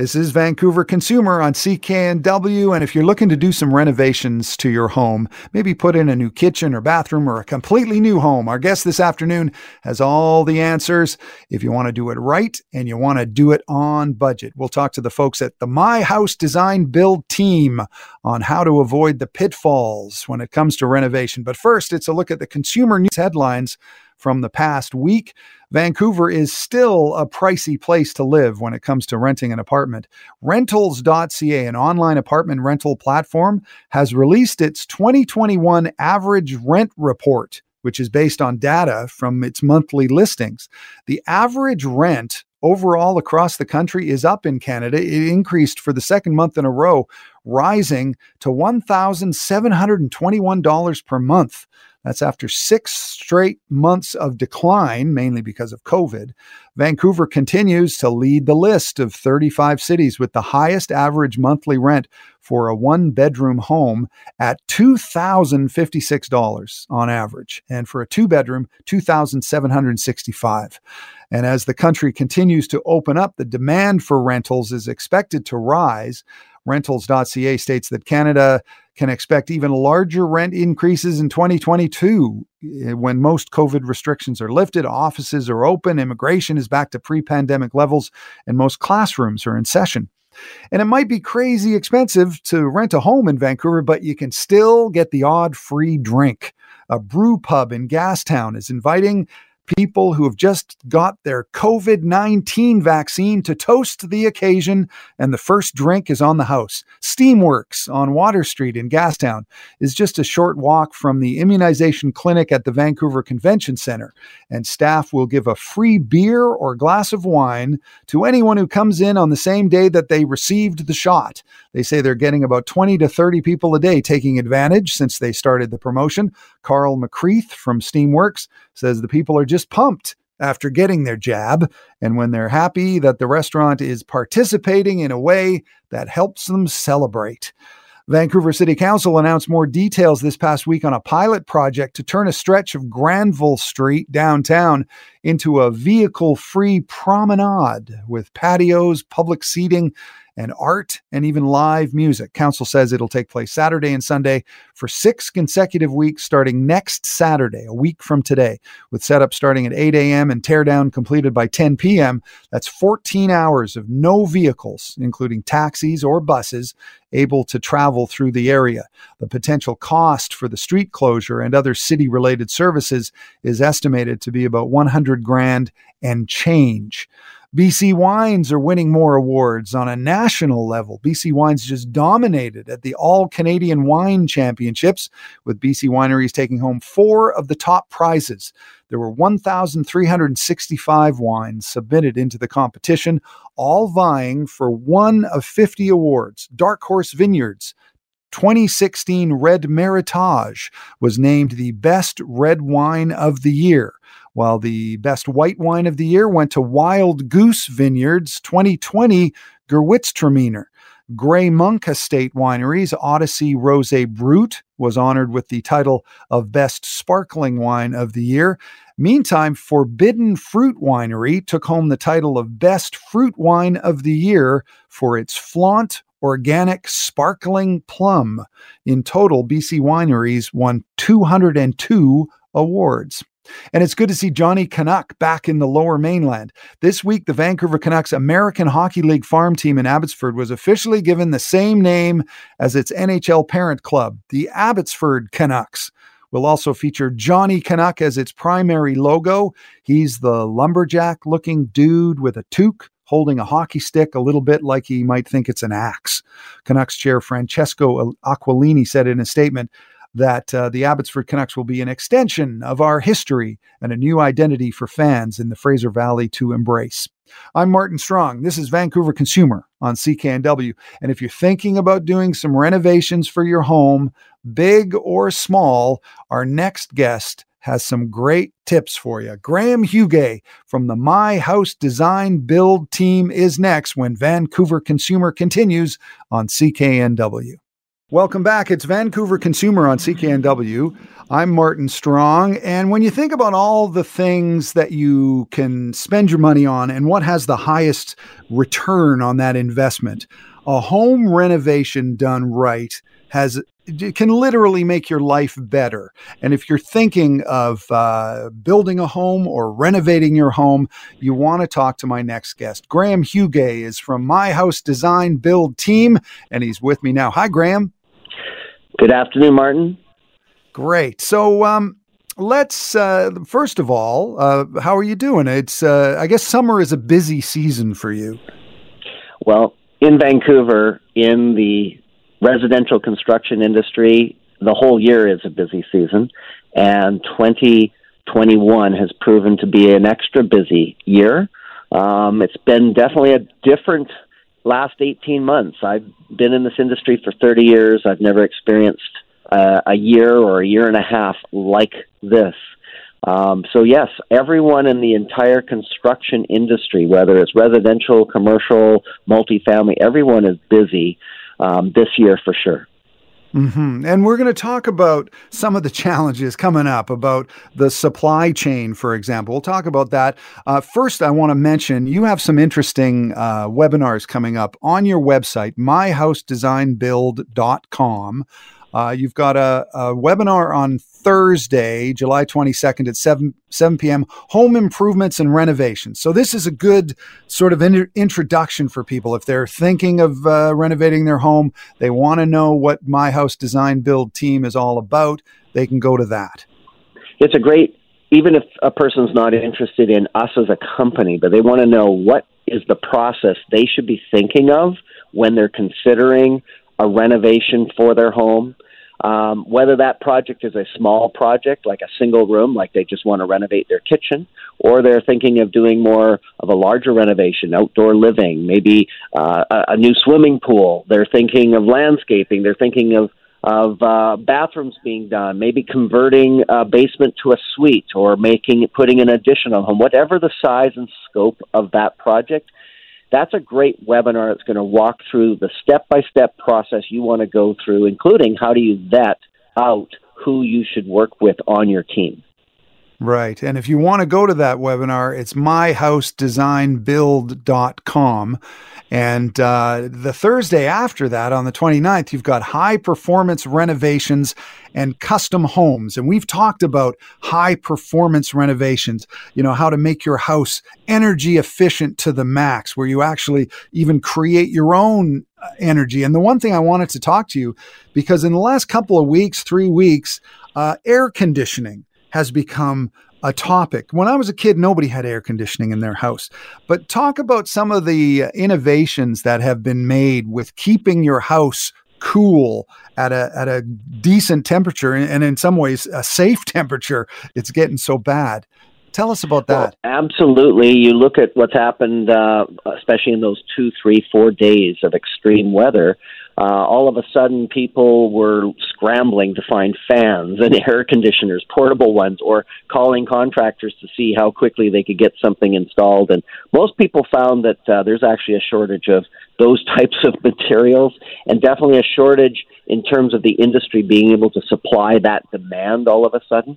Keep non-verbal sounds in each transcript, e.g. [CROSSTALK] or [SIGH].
This is Vancouver Consumer on CKNW. And if you're looking to do some renovations to your home, maybe put in a new kitchen or bathroom or a completely new home, our guest this afternoon has all the answers. If you want to do it right and you want to do it on budget, we'll talk to the folks at the My House Design Build team on how to avoid the pitfalls when it comes to renovation. But first, it's a look at the consumer news headlines from the past week. Vancouver is still a pricey place to live when it comes to renting an apartment. Rentals.ca, an online apartment rental platform, has released its 2021 average rent report, which is based on data from its monthly listings. The average rent overall across the country is up in Canada. It increased for the second month in a row, rising to $1,721 per month. That's after six straight months of decline, mainly because of COVID. Vancouver continues to lead the list of 35 cities with the highest average monthly rent for a one bedroom home at $2,056 on average. And for a two bedroom, $2,765. And as the country continues to open up, the demand for rentals is expected to rise. Rentals.ca states that Canada can expect even larger rent increases in 2022 eh, when most COVID restrictions are lifted, offices are open, immigration is back to pre pandemic levels, and most classrooms are in session. And it might be crazy expensive to rent a home in Vancouver, but you can still get the odd free drink. A brew pub in Gastown is inviting people who have just got their COVID 19 vaccine to toast the occasion, and the first drink is on the house. Steamworks on Water Street in Gastown is just a short walk from the immunization clinic at the Vancouver Convention Center, and staff will give a free beer or glass of wine to anyone who comes in on the same day that they received the shot. They say they're getting about 20 to 30 people a day taking advantage since they started the promotion. Carl McCreath from Steamworks says the people are just pumped after getting their jab and when they're happy that the restaurant is participating in a way that helps them celebrate. Vancouver City Council announced more details this past week on a pilot project to turn a stretch of Granville Street downtown into a vehicle free promenade with patios, public seating, and art and even live music. Council says it'll take place Saturday and Sunday for six consecutive weeks starting next Saturday, a week from today, with setup starting at 8 a.m. and teardown completed by 10 p.m. That's 14 hours of no vehicles, including taxis or buses, able to travel through the area. The potential cost for the street closure and other city related services is estimated to be about 100 grand and change. BC Wines are winning more awards on a national level. BC Wines just dominated at the All Canadian Wine Championships, with BC wineries taking home four of the top prizes. There were 1,365 wines submitted into the competition, all vying for one of 50 awards. Dark Horse Vineyards 2016 Red Meritage was named the best red wine of the year while the best white wine of the year went to Wild Goose Vineyards 2020 Gewürztraminer. Grey Monk Estate Winery's Odyssey Rosé Brut was honored with the title of Best Sparkling Wine of the Year. Meantime, Forbidden Fruit Winery took home the title of Best Fruit Wine of the Year for its Flaunt Organic Sparkling Plum. In total, BC Wineries won 202 awards. And it's good to see Johnny Canuck back in the lower mainland. This week, the Vancouver Canucks American Hockey League farm team in Abbotsford was officially given the same name as its NHL parent club, the Abbotsford Canucks. Will also feature Johnny Canuck as its primary logo. He's the lumberjack looking dude with a toque holding a hockey stick a little bit like he might think it's an axe. Canucks chair Francesco Aquilini said in a statement, that uh, the Abbotsford Canucks will be an extension of our history and a new identity for fans in the Fraser Valley to embrace. I'm Martin Strong. This is Vancouver Consumer on CKNW. And if you're thinking about doing some renovations for your home, big or small, our next guest has some great tips for you. Graham Hugay from the My House Design Build team is next when Vancouver Consumer continues on CKNW. Welcome back. It's Vancouver Consumer on CKNW. I'm Martin Strong. And when you think about all the things that you can spend your money on and what has the highest return on that investment, a home renovation done right has it can literally make your life better. And if you're thinking of uh, building a home or renovating your home, you want to talk to my next guest. Graham Hugay is from My House Design Build Team, and he's with me now. Hi, Graham. Good afternoon, Martin. Great. So, um, let's uh, first of all, uh, how are you doing? It's uh, I guess summer is a busy season for you. Well, in Vancouver, in the residential construction industry, the whole year is a busy season, and 2021 has proven to be an extra busy year. Um, it's been definitely a different last 18 months. I've been in this industry for 30 years. I've never experienced uh, a year or a year and a half like this. Um, so, yes, everyone in the entire construction industry, whether it's residential, commercial, multifamily, everyone is busy um, this year for sure. Mm-hmm. And we're going to talk about some of the challenges coming up about the supply chain, for example. We'll talk about that. Uh, first, I want to mention you have some interesting uh, webinars coming up on your website, myhousedesignbuild.com. Uh, you've got a, a, webinar on Thursday, July 22nd at 7, 7 p.m. Home improvements and renovations. So, this is a good sort of in- introduction for people. If they're thinking of uh, renovating their home, they want to know what My House Design Build team is all about, they can go to that. It's a great, even if a person's not interested in us as a company, but they want to know what is the process they should be thinking of when they're considering a renovation for their home. Um, whether that project is a small project, like a single room, like they just want to renovate their kitchen, or they're thinking of doing more of a larger renovation, outdoor living, maybe uh, a, a new swimming pool. They're thinking of landscaping. They're thinking of of uh, bathrooms being done, maybe converting a basement to a suite, or making putting an addition on home. Whatever the size and scope of that project, that's a great webinar that's going to walk through the step by step process you want to go through, including how do you vet out who you should work with on your team. Right. And if you want to go to that webinar, it's myhousedesignbuild.com. And uh, the Thursday after that, on the 29th, you've got high performance renovations and custom homes. And we've talked about high performance renovations, you know, how to make your house energy efficient to the max, where you actually even create your own uh, energy. And the one thing I wanted to talk to you, because in the last couple of weeks, three weeks, uh, air conditioning has become a topic. When I was a kid, nobody had air conditioning in their house. But talk about some of the innovations that have been made with keeping your house cool at a at a decent temperature and in some ways a safe [LAUGHS] temperature. It's getting so bad. Tell us about that. Well, absolutely. You look at what's happened, uh, especially in those two, three, four days of extreme weather uh, all of a sudden people were scrambling to find fans and [LAUGHS] air conditioners, portable ones, or calling contractors to see how quickly they could get something installed. And most people found that uh, there's actually a shortage of those [LAUGHS] types of materials, and definitely a shortage in terms of the industry being able to supply that demand all of a sudden.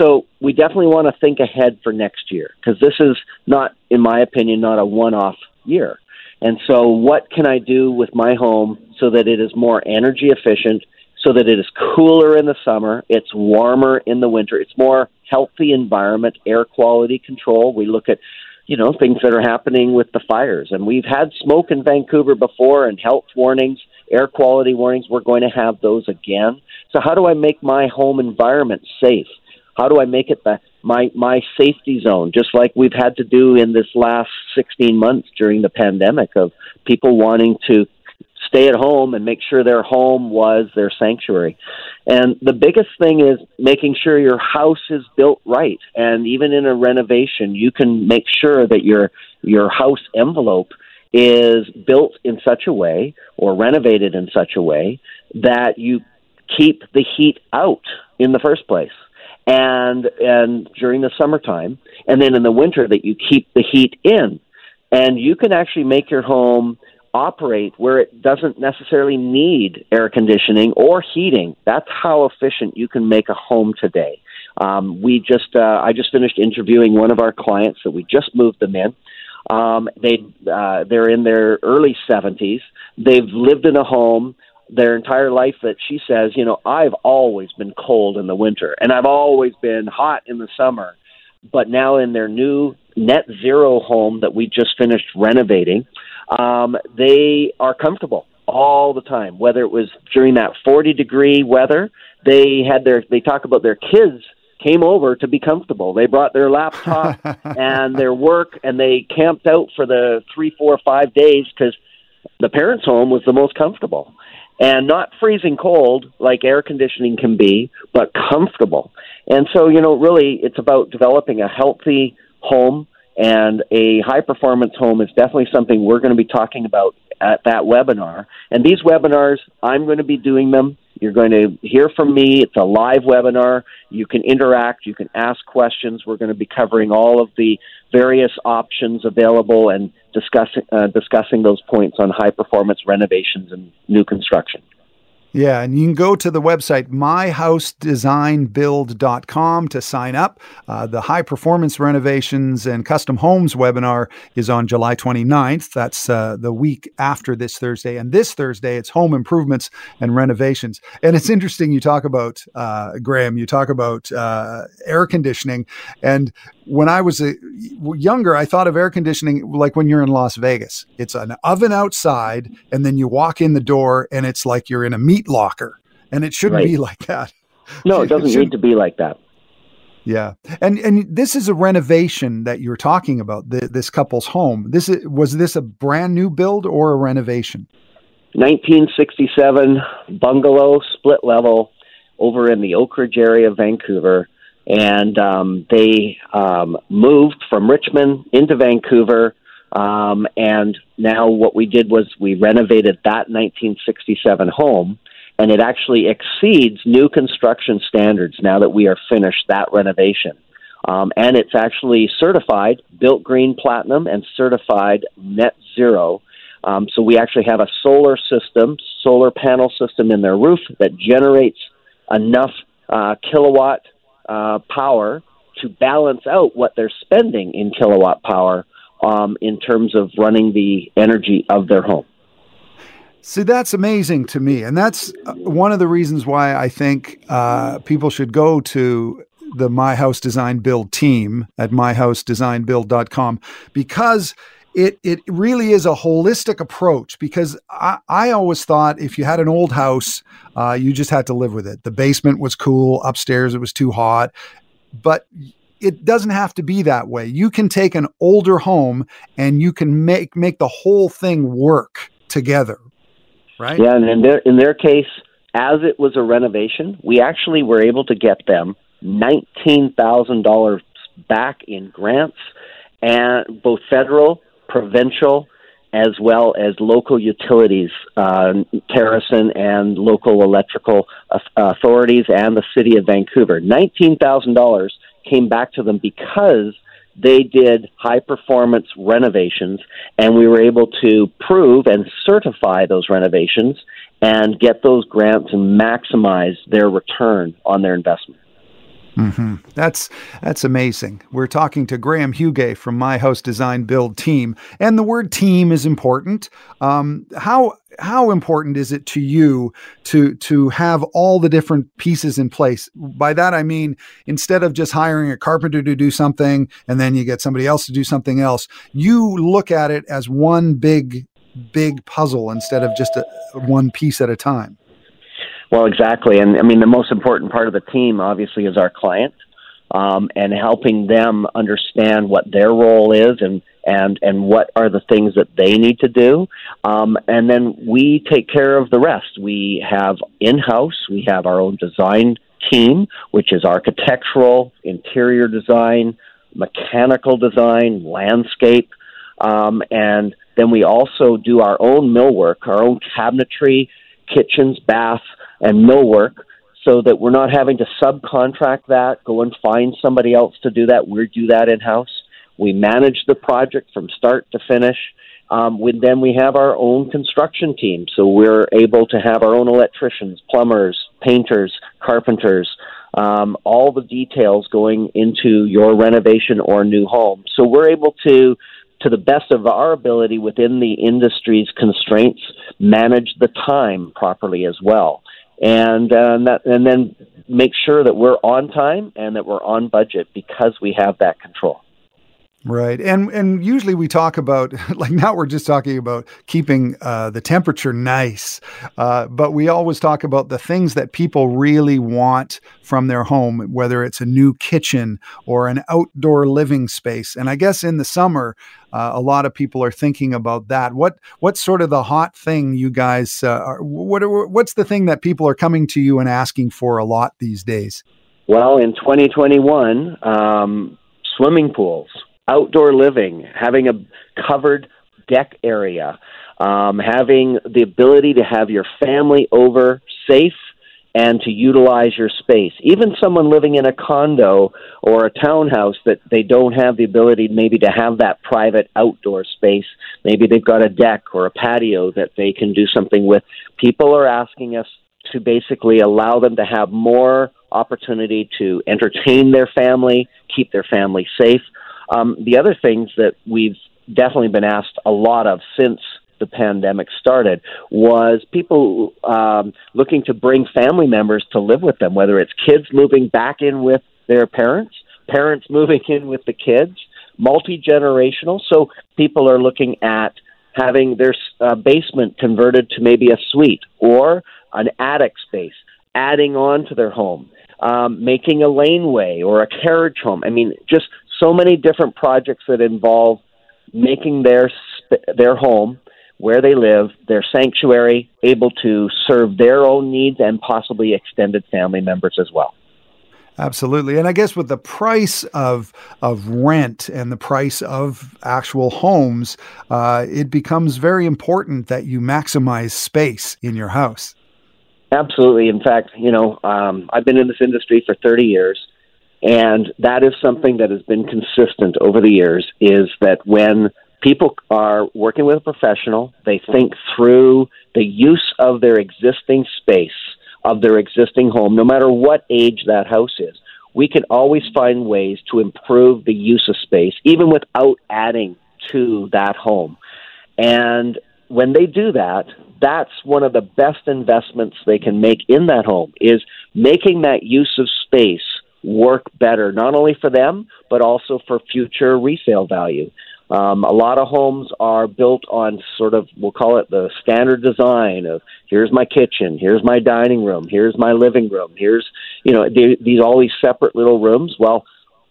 So we definitely want to think ahead for next year because this is not, in my opinion, not a one-off year. And so, what can I do with my home so that it is more energy efficient, so that it is cooler in the summer, it's warmer in the winter, it's more healthy environment, air quality control. We look at you know things that are happening with the fires, and we've had smoke in Vancouver before, and health warnings, air quality warnings. We're going to have those again. So, how do I make my home environment safe? How do I make it the my my safety zone, just like we've had to do in this last 16 months during the pandemic of people wanting to stay at home and make sure their home was their sanctuary. And the biggest thing is making sure your house is built right. And even in a renovation, you can make sure that your your house envelope is built in such a way or renovated in such a way that you keep the heat out in the first place and and during the summertime, and then in the winter that you keep the heat in, and you can actually make your home operate where it doesn't necessarily need air conditioning or heating. That's how efficient you can make a home today. Um, we just uh, I just finished interviewing one of our clients that we just moved them in. Um, they uh, they're in their early seventies. They've lived in a home their entire life that she says, you know, I've always been cold in the winter and I've always been hot in the summer. But now in their new net zero home that we just finished renovating, um, they are comfortable all the time. Whether it was during that 40 degree weather, they had their, they talk about their kids came over to be comfortable. They brought their laptop [LAUGHS] and their work and they camped out for the three, four, five days because the parents' home was the most comfortable and not freezing cold like air conditioning can be, but comfortable. And so, you know, really it's about developing a healthy home and a high performance home is definitely something we're going to be talking about at that webinar. And these webinars, I'm going to be doing them. You're going to hear from me. It's a live webinar. You can interact, you can ask questions. We're going to be covering all of the various options available and discussing uh, discussing those points on high performance renovations and new construction. Yeah, and you can go to the website myhousedesignbuild.com to sign up. Uh, the high performance renovations and custom homes webinar is on July 29th. That's uh, the week after this Thursday. And this Thursday, it's home improvements and renovations. And it's interesting you talk about, uh, Graham, you talk about uh, air conditioning. And when I was a, younger, I thought of air conditioning like when you're in Las Vegas. It's an oven outside, and then you walk in the door, and it's like you're in a meat locker. And it shouldn't Right. be like that. [LAUGHS] No, it doesn't shouldn't- need to be like that. Yeah, and and this is a renovation that you're talking about. The, this couple's home. This is, was this a brand new build or a renovation? 1967 bungalow, split level, over in the Oakridge area of Vancouver. And um, they um, moved from Richmond into Vancouver. Um, and now what we did was we renovated that 1967 home. And it actually exceeds new construction standards now that we are finished that renovation. Um, and it's actually certified Built Green Platinum and certified Net Zero. Um, so we actually have a solar system, solar panel system in their roof that generates enough uh, kilowatt uh, power to balance out what they're spending in kilowatt power um, in terms of running the energy of their home. See, that's amazing to me, and that's uh, one of the reasons why I think uh, people should go to the My House Design Build team at myhousedesignbuild.com because it it really is a holistic approach. Because I, I always thought if you had an old house, uh, you just had to live with it. The basement was cool, upstairs it was too hot, but it doesn't have to be that way. You can take an older home and you can make make the whole thing work together. Right? Yeah, and in their in their case, as it was a renovation, we actually were able to get them nineteen thousand dollars back in grants, and both federal, provincial, as well as local utilities, uh, Terracin and local electrical authorities, and the city of Vancouver. Nineteen thousand dollars came back to them because they did high performance renovations, and we were able to prove and certify those renovations and get those grants and maximize their return on their investment. Hmm That's that's amazing. We're talking to Graham Hugay from My House Design Build Team, and the word team is important. Um, how how important is it to you to to have all the different pieces in place? By that I mean instead of just hiring a carpenter to do something and then you get somebody else to do something else, you look at it as one big big puzzle instead of just a, one piece at a time. Well, exactly. And I mean, the most important part of the team, obviously, is our client um, and helping them understand what their role is and, and, and what are the things that they need to do. Um, and then we take care of the rest. We have in house, we have our own design team, which is architectural, interior design, mechanical design, landscape. Um, and then we also do our own millwork, our own cabinetry, kitchens, baths, and millwork so that we're not having to subcontract that, go and find somebody else to do that. We do that in house. We manage the project from start to finish. Um, we, then we have our own construction team, so we're able to have our own electricians, plumbers, painters, carpenters, um, all the details going into your renovation or new home. So we're able to, to the best of our ability within the industry's constraints, manage the time properly as well, and uh, and, that, and then make sure that we're on time and that we're on budget because we have that control. Right, and and usually we talk about [LAUGHS] like now we're just talking about keeping uh, the temperature nice, uh, but we always talk about the things that people really want from their home, whether it's a new kitchen or an outdoor living space. And I guess in the summer, uh, a lot of people are thinking about that. What what's sort of the hot thing you guys? Uh, are, what what's the thing that people are coming to you and asking for a lot these days? Well, in 2021, um, swimming pools outdoor living, having a covered deck area, um, having the ability to have your family over safe and to utilize your space. Even someone living in a condo or a townhouse that they don't have the ability maybe to have that private outdoor space. Maybe they've got a deck or a patio that they can do something with. People are asking us to basically allow them to have more opportunity to entertain their family, keep their family safe, um, the other things that we've definitely been asked a lot of since the pandemic started was people um, looking to bring family members to live with them, whether it's kids moving back in with their parents, parents moving in with the kids, multi generational. So people are looking at having their uh, basement converted to maybe a suite or an attic space, adding on to their home. Um, making a laneway or a carriage home. I mean, just so many different projects that involve making their their home where they live, their sanctuary, able to serve their own needs and possibly extended family members as well. Absolutely. And I guess with the price of of rent and the price of actual homes, uh, it becomes very important that you maximize space in your house. Absolutely. In fact, you know, um, I've been in this industry for 30 years, and that is something that has been consistent over the years is that when people are working with a professional, they think through the use of their existing space, of their existing home, no matter what age that house is. We can always find ways to improve the use of space, even without adding to that home. And when they do that, that's one of the best investments they can make in that home is making that use of space work better, not only for them, but also for future resale value. Um, a lot of homes are built on sort of, we'll call it the standard design of here's my kitchen, here's my dining room, here's my living room, here's, you know, these all these separate little rooms. Well,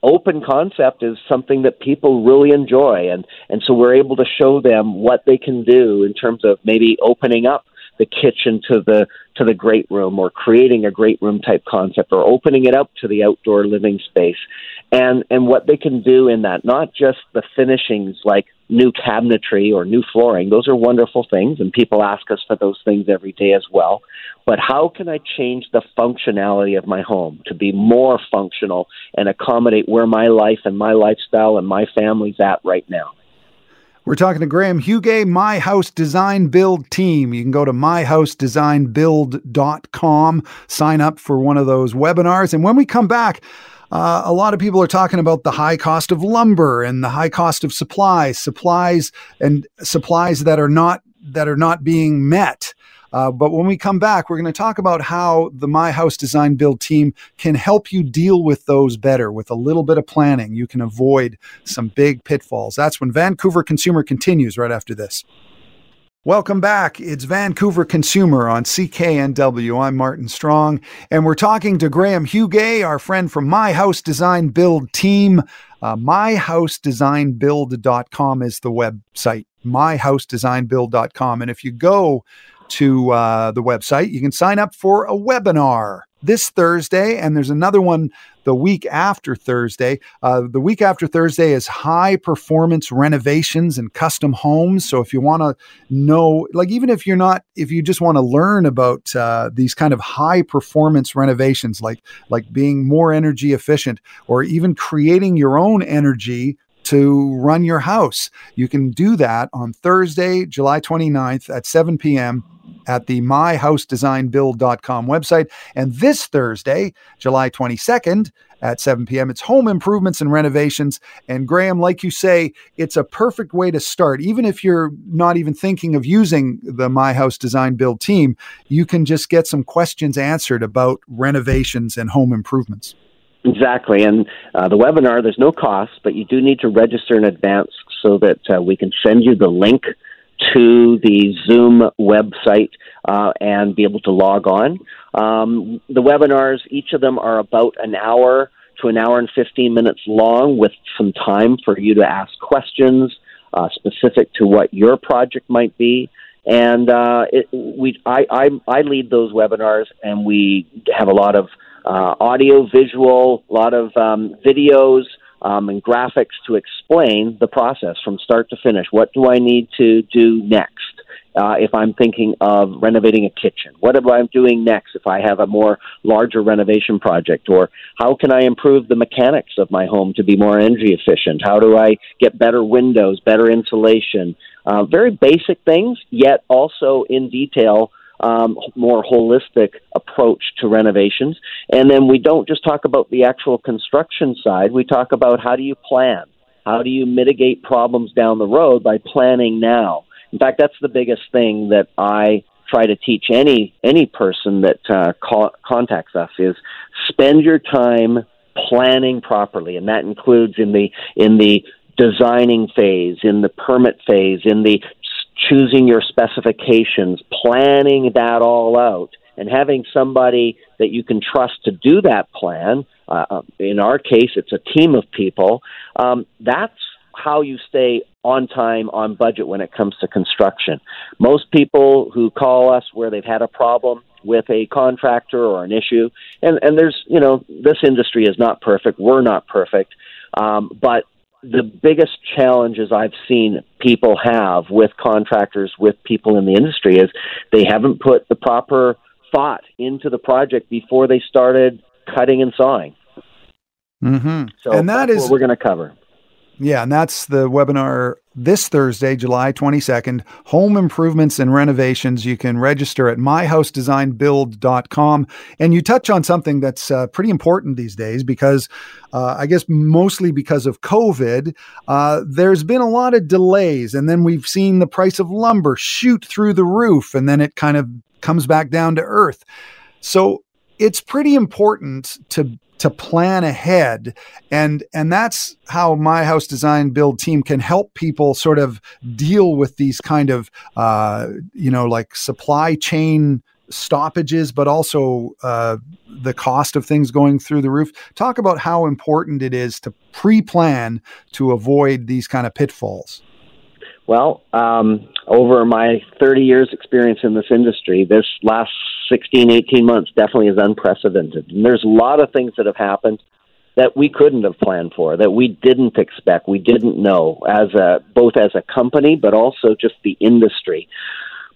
open concept is something that people really enjoy and and so we're able to show them what they can do in terms of maybe opening up the kitchen to the to the great room or creating a great room type concept or opening it up to the outdoor living space. And and what they can do in that not just the finishings like new cabinetry or new flooring those are wonderful things and people ask us for those things every day as well. But how can i change the functionality of my home to be more functional and accommodate where my life and my lifestyle and my family's at right now we're talking to Graham Huguet, My House Design Build Team. You can go to myhousedesignbuild.com, sign up for one of those webinars. And when we come back, uh, a lot of people are talking about the high cost of lumber and the high cost of supplies, supplies and supplies that are not that are not being met. Uh, but when we come back, we're going to talk about how the My House Design Build team can help you deal with those better. With a little bit of planning, you can avoid some big pitfalls. That's when Vancouver Consumer continues right after this. Welcome back. It's Vancouver Consumer on CKNW. I'm Martin Strong, and we're talking to Graham Huguet, our friend from My House Design Build team. Uh, myhousedesignbuild.com is the website, myhousedesignbuild.com. And if you go to uh, the website. You can sign up for a webinar this Thursday, and there's another one the week after Thursday. Uh, the week after Thursday is high performance renovations and custom homes. So if you want to know, like, even if you're not, if you just want to learn about uh, these kind of high performance renovations, like like being more energy efficient, or even creating your own energy to run your house. You can do that on Thursday, July 29th at 7 p.m. at the myhousedesignbuild.com website. And this Thursday, July 22nd at 7 p.m., it's home improvements and renovations. And Graham, like you say, it's a perfect way to start. Even if you're not even thinking of using the My House Design Build team, you can just get some questions answered about renovations and home improvements. Exactly. And uh, the webinar, there's no cost, but you do need to register in advance so that uh, we can send you the link to the Zoom website uh, and be able to log on. Um, the webinars, each of them are about an hour to an hour and 15 minutes long with some time for you to ask questions uh, specific to what your project might be. And uh, it, we, I, I, I lead those webinars, and we have a lot of uh, audio, visual, a lot of um, videos um, and graphics to explain the process from start to finish. What do I need to do next? Uh, if I'm thinking of renovating a kitchen, what am I doing next if I have a more larger renovation project? Or how can I improve the mechanics of my home to be more energy efficient? How do I get better windows, better insulation? Uh, very basic things, yet also in detail um, more holistic approach to renovations. And then we don't just talk about the actual construction side, we talk about how do you plan? How do you mitigate problems down the road by planning now? In fact, that's the biggest thing that I try to teach any any person that uh, contacts us is spend your time planning properly, and that includes in the in the designing phase, in the permit phase, in the choosing your specifications, planning that all out, and having somebody that you can trust to do that plan. Uh, uh, in our case, it's a team of people. Um, that's how you stay on time, on budget when it comes to construction. Most people who call us where they've had a problem with a contractor or an issue, and, and there's, you know, this industry is not perfect. We're not perfect. Um, but the biggest challenges I've seen people have with contractors, with people in the industry, is they haven't put the proper thought into the project before they started cutting and sawing. Mm-hmm. So and that is, what we're going to cover. Yeah, and that's the webinar this Thursday, July 22nd. Home improvements and renovations. You can register at myhousedesignbuild.com. And you touch on something that's uh, pretty important these days because uh, I guess mostly because of COVID, uh, there's been a lot of delays. And then we've seen the price of lumber shoot through the roof and then it kind of comes back down to earth. So it's pretty important to to plan ahead. And and that's how my house design build team can help people sort of deal with these kind of uh, you know like supply chain stoppages but also uh, the cost of things going through the roof. Talk about how important it is to pre-plan to avoid these kind of pitfalls well, um, over my 30 years experience in this industry, this last 16, 18 months definitely is unprecedented. And there's a lot of things that have happened that we couldn't have planned for, that we didn't expect, we didn't know as a both as a company but also just the industry.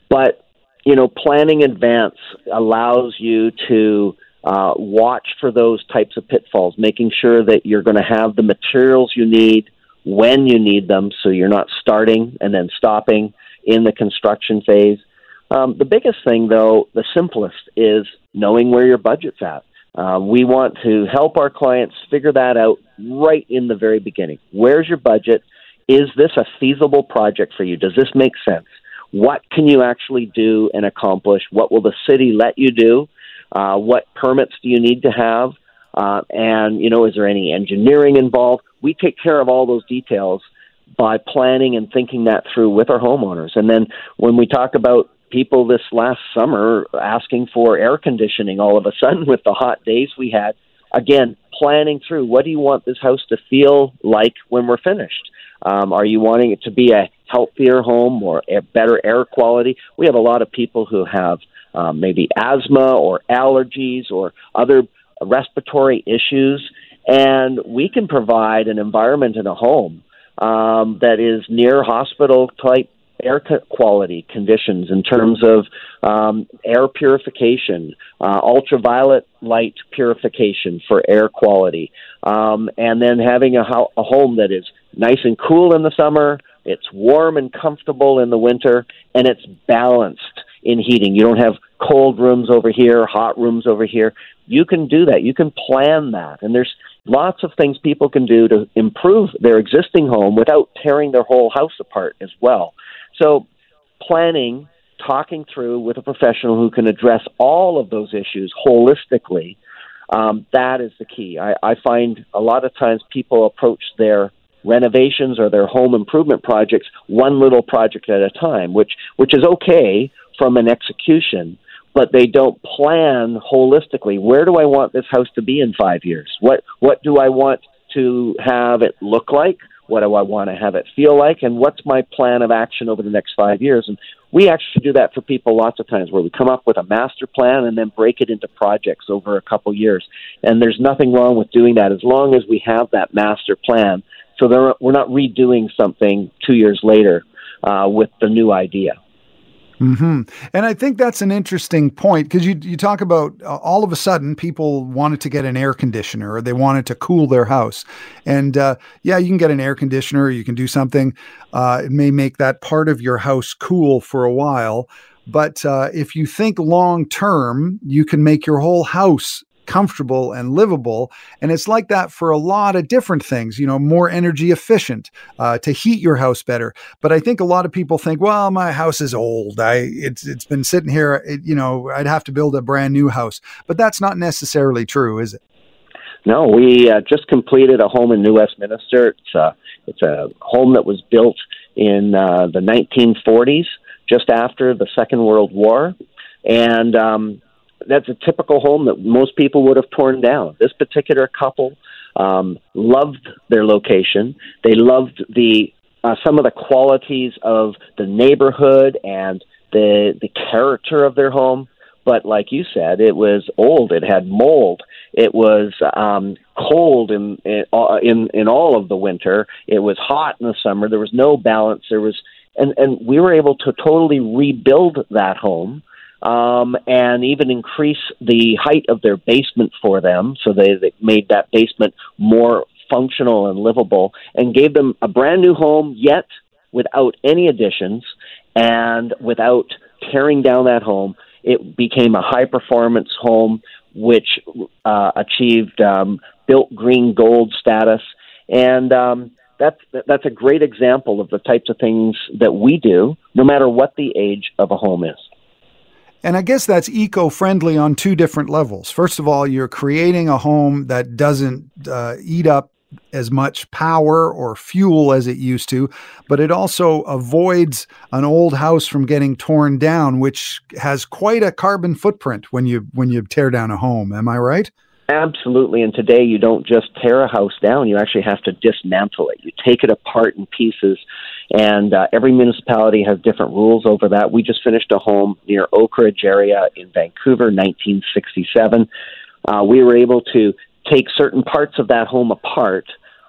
But you know, planning in advance allows you to uh, watch for those types of pitfalls, making sure that you're going to have the materials you need when you need them so you're not starting and then stopping in the construction phase. Um, the biggest thing, though, the simplest, is knowing where your budget's at. Uh, we want to help our clients figure that out right in the very beginning. Where's your budget? Is this a feasible project for you? Does this make sense? What can you actually do and accomplish? What will the city let you do? Uh, what permits do you need to have? Uh, and, you know, is there any engineering involved? We take care of all those details by planning and thinking that through with our homeowners. And then when we talk about people this last summer asking for air conditioning all of a sudden [LAUGHS] with the hot days we had, again, planning through what do you want this house to feel like when we're finished? Um, are you wanting it to be a healthier home or a better air quality? We have a lot of people who have um, maybe asthma or allergies or other respiratory issues, and we can provide an environment in a home um, that is near hospital type air quality conditions in terms of um, air purification, uh, ultraviolet light purification for air quality, um, and then having a, ho- a home that is nice and cool in the summer, it's warm and comfortable in the winter, and it's balanced in heating. You don't have cold rooms over here, hot rooms over here. You can do that. You can plan that. And there's lots of things people can do to improve their existing home without tearing their whole house apart as well. So, planning, talking through with a professional who can address all of those issues holistically, um, that is the key. I, I find a lot of times people approach their renovations or their home improvement projects one little project at a time, which which is okay from an execution, but they don't plan holistically. Where do I want this house to be in five years? What what do I want to have it look like? What do I want to have it feel like? And what's my plan of action over the next five years? And we actually do that for people lots of times where we come up with a master plan and then break it into projects over a couple years. And there's nothing wrong with doing that as long as we have that master plan so there, we're not redoing something two years later uh, with the new idea. Mm-hmm. And I think that's an interesting point because you you talk about uh, all of a sudden people wanted to get an air conditioner or they wanted to cool their house, and uh, yeah, you can get an air conditioner. You can do something. Uh, it may make that part of your house cool for a while, but uh, if you think long term, you can make your whole house comfortable and livable. And it's like that for a lot of different things, you know, more energy efficient uh, to heat your house better. But I think a lot of people think, well, my house is old. I it's it's been sitting here. It, you know, I'd have to build a brand new house. But that's not necessarily true, is it? No, we uh, just completed a home in New Westminster. It's a it's a home that was built in uh, the 1940s, just after the Second World War, and um, that's a typical home that most people would have torn down. This particular couple um, loved their location. They loved the uh, some of the qualities of the neighborhood and the the character of their home. But like you said, it was old. It had mold. It was um, cold in in, uh, in in all of the winter. It was hot in the summer. There was no balance. There was and and we were able to totally rebuild that home um, and even increase the height of their basement for them. So they, they made that basement more functional and livable and gave them a brand new home, yet without any additions and without tearing down that home. It became a high performance home which uh, achieved um, built green gold status. And um, that's, that's a great example of the types of things that we do, no matter what the age of a home is. And I guess that's eco friendly on two different levels. First of all, you're creating a home that doesn't uh, eat up as much power or fuel as it used to, but it also avoids an old house from getting torn down, which has quite a carbon footprint when you when you tear down a home. Am I right? Absolutely. And today you don't just tear a house down, you actually have to dismantle it. You take it apart in pieces. And uh, every municipality has different rules over that. We just finished a home near Oakridge area in Vancouver, 1967. Uh, we were able to take certain parts of that home apart,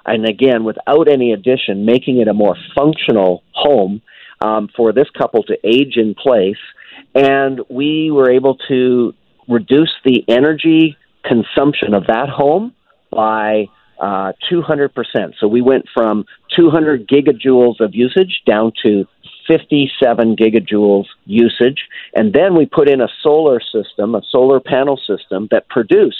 and again, without any addition, making it a more functional home um, for this couple to age in place. And we were able to reduce the energy consumption of that home by uh, 200%. So we went from 200 gigajoules of usage down to 57 gigajoules usage. And then we put in a solar system, a solar panel system that produced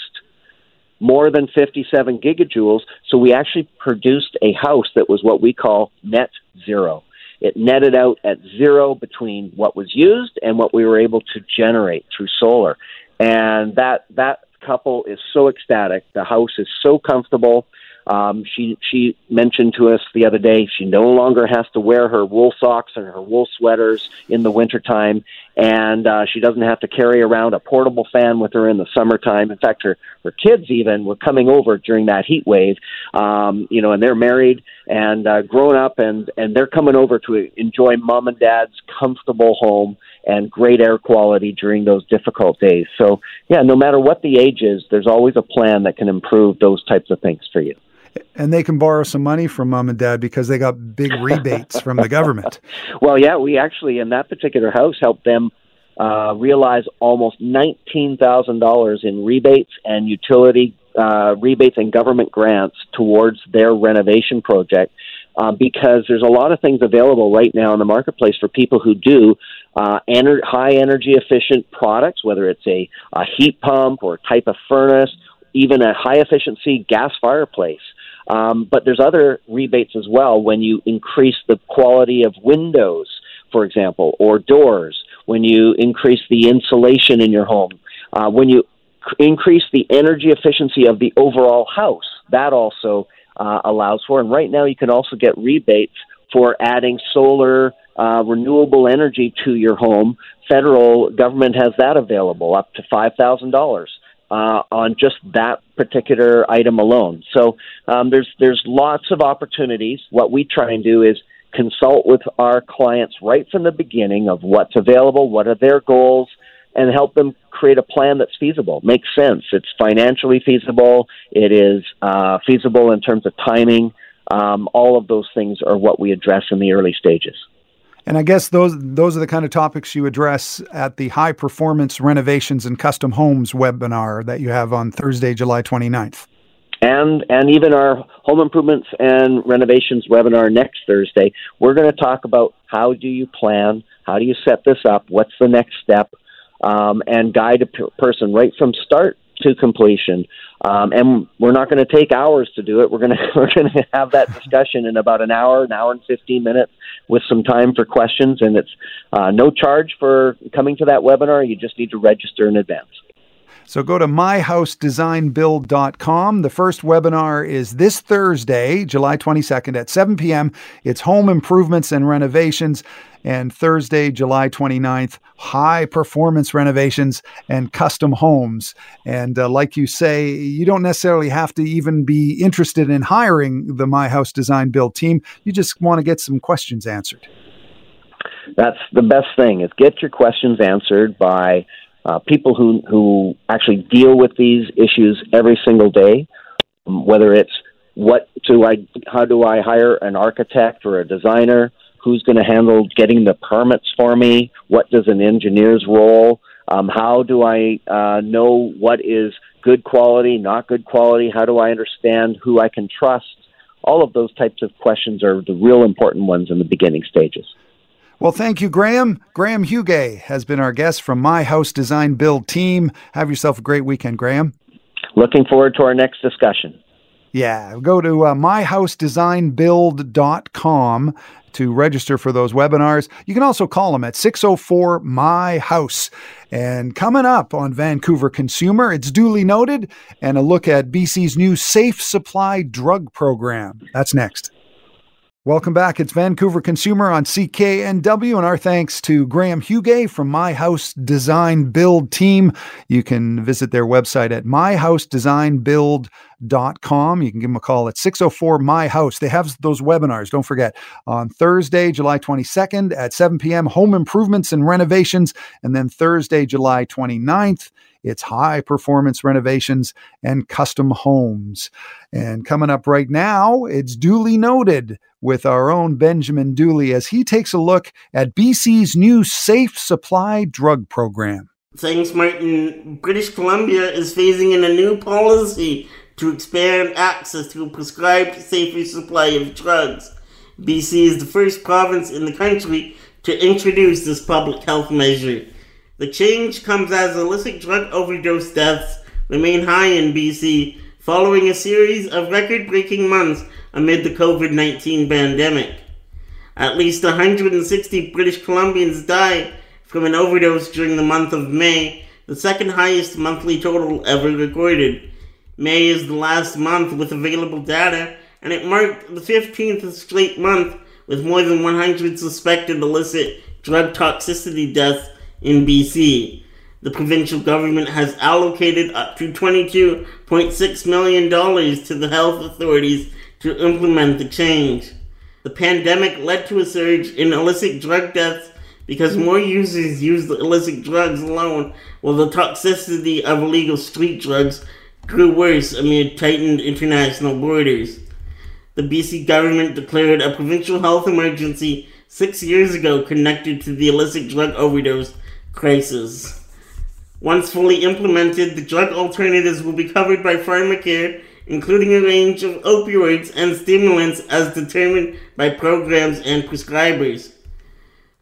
more than 57 gigajoules. So we actually produced a house that was what we call net zero. It netted out at zero between what was used and what we were able to generate through solar. And that, that couple is so ecstatic. The house is so comfortable. Um, she she mentioned to us the other day she no longer has to wear her wool socks and her wool sweaters in the wintertime, and uh, she doesn't have to carry around a portable fan with her in the summertime. In fact, her her kids even were coming over during that heat wave, um, you know, and they're married and uh, grown up, and and they're coming over to enjoy mom and dad's comfortable home and great air quality during those difficult days. So, yeah, no matter what the age is, there's always a plan that can improve those types of things for you and they can borrow some money from mom and dad because they got big [LAUGHS] rebates from the government. Well, yeah, we actually in that particular house helped them uh, realize almost nineteen thousand dollars in rebates and utility uh, rebates and government grants towards their renovation project. Uh, because there's a lot of things available right now in the marketplace for people who do uh, ener- high energy efficient products, whether it's a, a heat pump or type of furnace, even a high efficiency gas fireplace. Um, but there's other rebates as well when you increase the quality of windows, for example, or doors, when you increase the insulation in your home, uh, when you increase the energy efficiency of the overall house. That also uh, allows for. And right now, you can also get rebates for adding solar uh, renewable energy to your home. Federal government has that available up to five thousand dollars uh, on just that particular item alone. So um, there's there's lots of opportunities. What we try and do is consult with our clients right from the beginning of what's available, what are their goals, and help them create a plan that's feasible, makes sense. It's financially feasible. It is uh, feasible in terms of timing. Um, all of those things are what we address in the early stages. And I guess those those are the kind of topics you address at the High Performance Renovations and Custom Homes webinar that you have on Thursday, July 29th. And and even our home improvements and renovations webinar next Thursday, we're going to talk about how do you plan, how do you set this up, what's the next step, um, and guide a p- person right from start to completion. Um, and we're not going to take hours to do it. We're going [LAUGHS] to we're going to have that discussion in about an hour, an hour and fifteen minutes, with some time for questions. And it's uh, no charge for coming to that webinar. You just need to register in advance. So go to myhousedesignbuild.com. The first webinar is this Thursday, July 22nd at 7 p.m. It's home improvements and renovations. And Thursday, July 29th, high performance renovations and custom homes. And uh, like you say, you don't necessarily have to even be interested in hiring the My House Design Build team. You just want to get some questions answered. That's the best thing is get your questions answered by uh, people who who actually deal with these issues every single day, um, whether it's what do I how do I hire an architect or a designer? Who's going to handle getting the permits for me? What does an engineer's role? Um, how do I uh, know what is good quality not good quality? How do I understand who I can trust? All of those types of questions are the real important ones in the beginning stages well, thank you, Graham. Graham Huguet has been our guest from My House Design Build team. Have yourself a great weekend, Graham. Looking forward to our next discussion. Yeah, go to uh, myhousedesignbuild.com to register for those webinars. You can also call them at 604 My House. And coming up on Vancouver Consumer, it's duly noted and a look at BC's new Safe Supply Drug Program. That's next. Welcome back. It's Vancouver Consumer on CKNW, and our thanks to Graham Huguet from My House Design Build Team. You can visit their website at myhousedesignbuild.com. You can give them a call at 604 My House. They have those webinars, don't forget, on Thursday, July 22nd at 7 p.m., home improvements and renovations, and then Thursday, July 29th it's high performance renovations and custom homes. And coming up right now, it's duly noted with our own Benjamin Dooley as he takes a look at BC's new Safe Supply drug program. Thanks, Martin. British Columbia is phasing in a new policy to expand access to a prescribed safer supply of drugs. BC is the first province in the country to introduce this public health measure. The change comes as illicit drug overdose deaths remain high in BC following a series of record breaking months amid the COVID 19 pandemic. At least 160 British Columbians died from an overdose during the month of May, the second highest monthly total ever recorded. May is the last month with available data, and it marked the 15th straight month with more than 100 suspected illicit drug toxicity deaths in BC. The provincial government has allocated up to $22.6 million to the health authorities to implement the change. The pandemic led to a surge in illicit drug deaths because more users used illicit drugs alone, while the toxicity of illegal street drugs grew worse amid tightened international borders. The BC government declared a provincial health emergency six years ago connected to the illicit drug overdose crisis. Once fully implemented, the drug alternatives will be covered by pharmacare, including a range of opioids and stimulants as determined by programs and prescribers.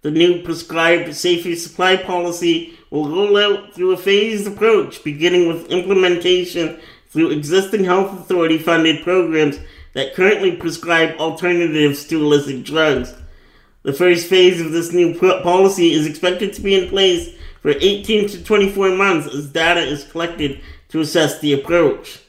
The new prescribed safety supply policy will roll out through a phased approach, beginning with implementation through existing health authority funded programs that currently prescribe alternatives to illicit drugs. The first phase of this new policy is expected to be in place for 18 to 24 months as data is collected to assess the approach.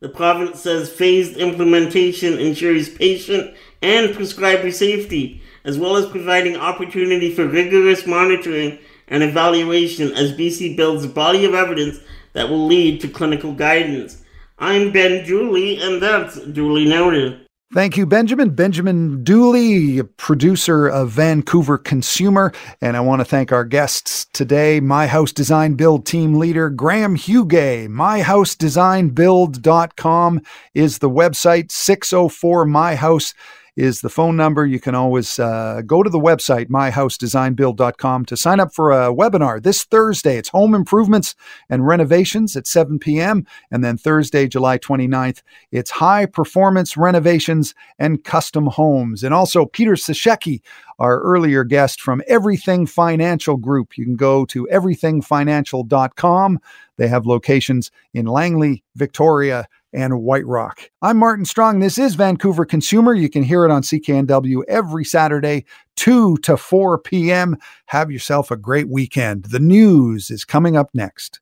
The province says phased implementation ensures patient and prescriber safety, as well as providing opportunity for rigorous monitoring and evaluation as BC builds a body of evidence that will lead to clinical guidance. I'm Ben Dooley, and that's duly noted. Thank you, Benjamin. Benjamin Dooley, producer of Vancouver Consumer. And I want to thank our guests today My House Design Build team leader, Graham Huguet. MyHouseDesignBuild.com is the website, 604 My House is the phone number. You can always uh, go to the website, myhousedesignbuild.com, to sign up for a webinar this Thursday. It's home improvements and renovations at 7 p.m. And then Thursday, July 29th, it's high performance renovations and custom homes. And also, Peter Sashecki, our earlier guest from Everything Financial Group. You can go to everythingfinancial.com. They have locations in Langley, Victoria, and White Rock. I'm Martin Strong. This is Vancouver Consumer. You can hear it on CKNW every Saturday, 2 to 4 p.m. Have yourself a great weekend. The news is coming up next.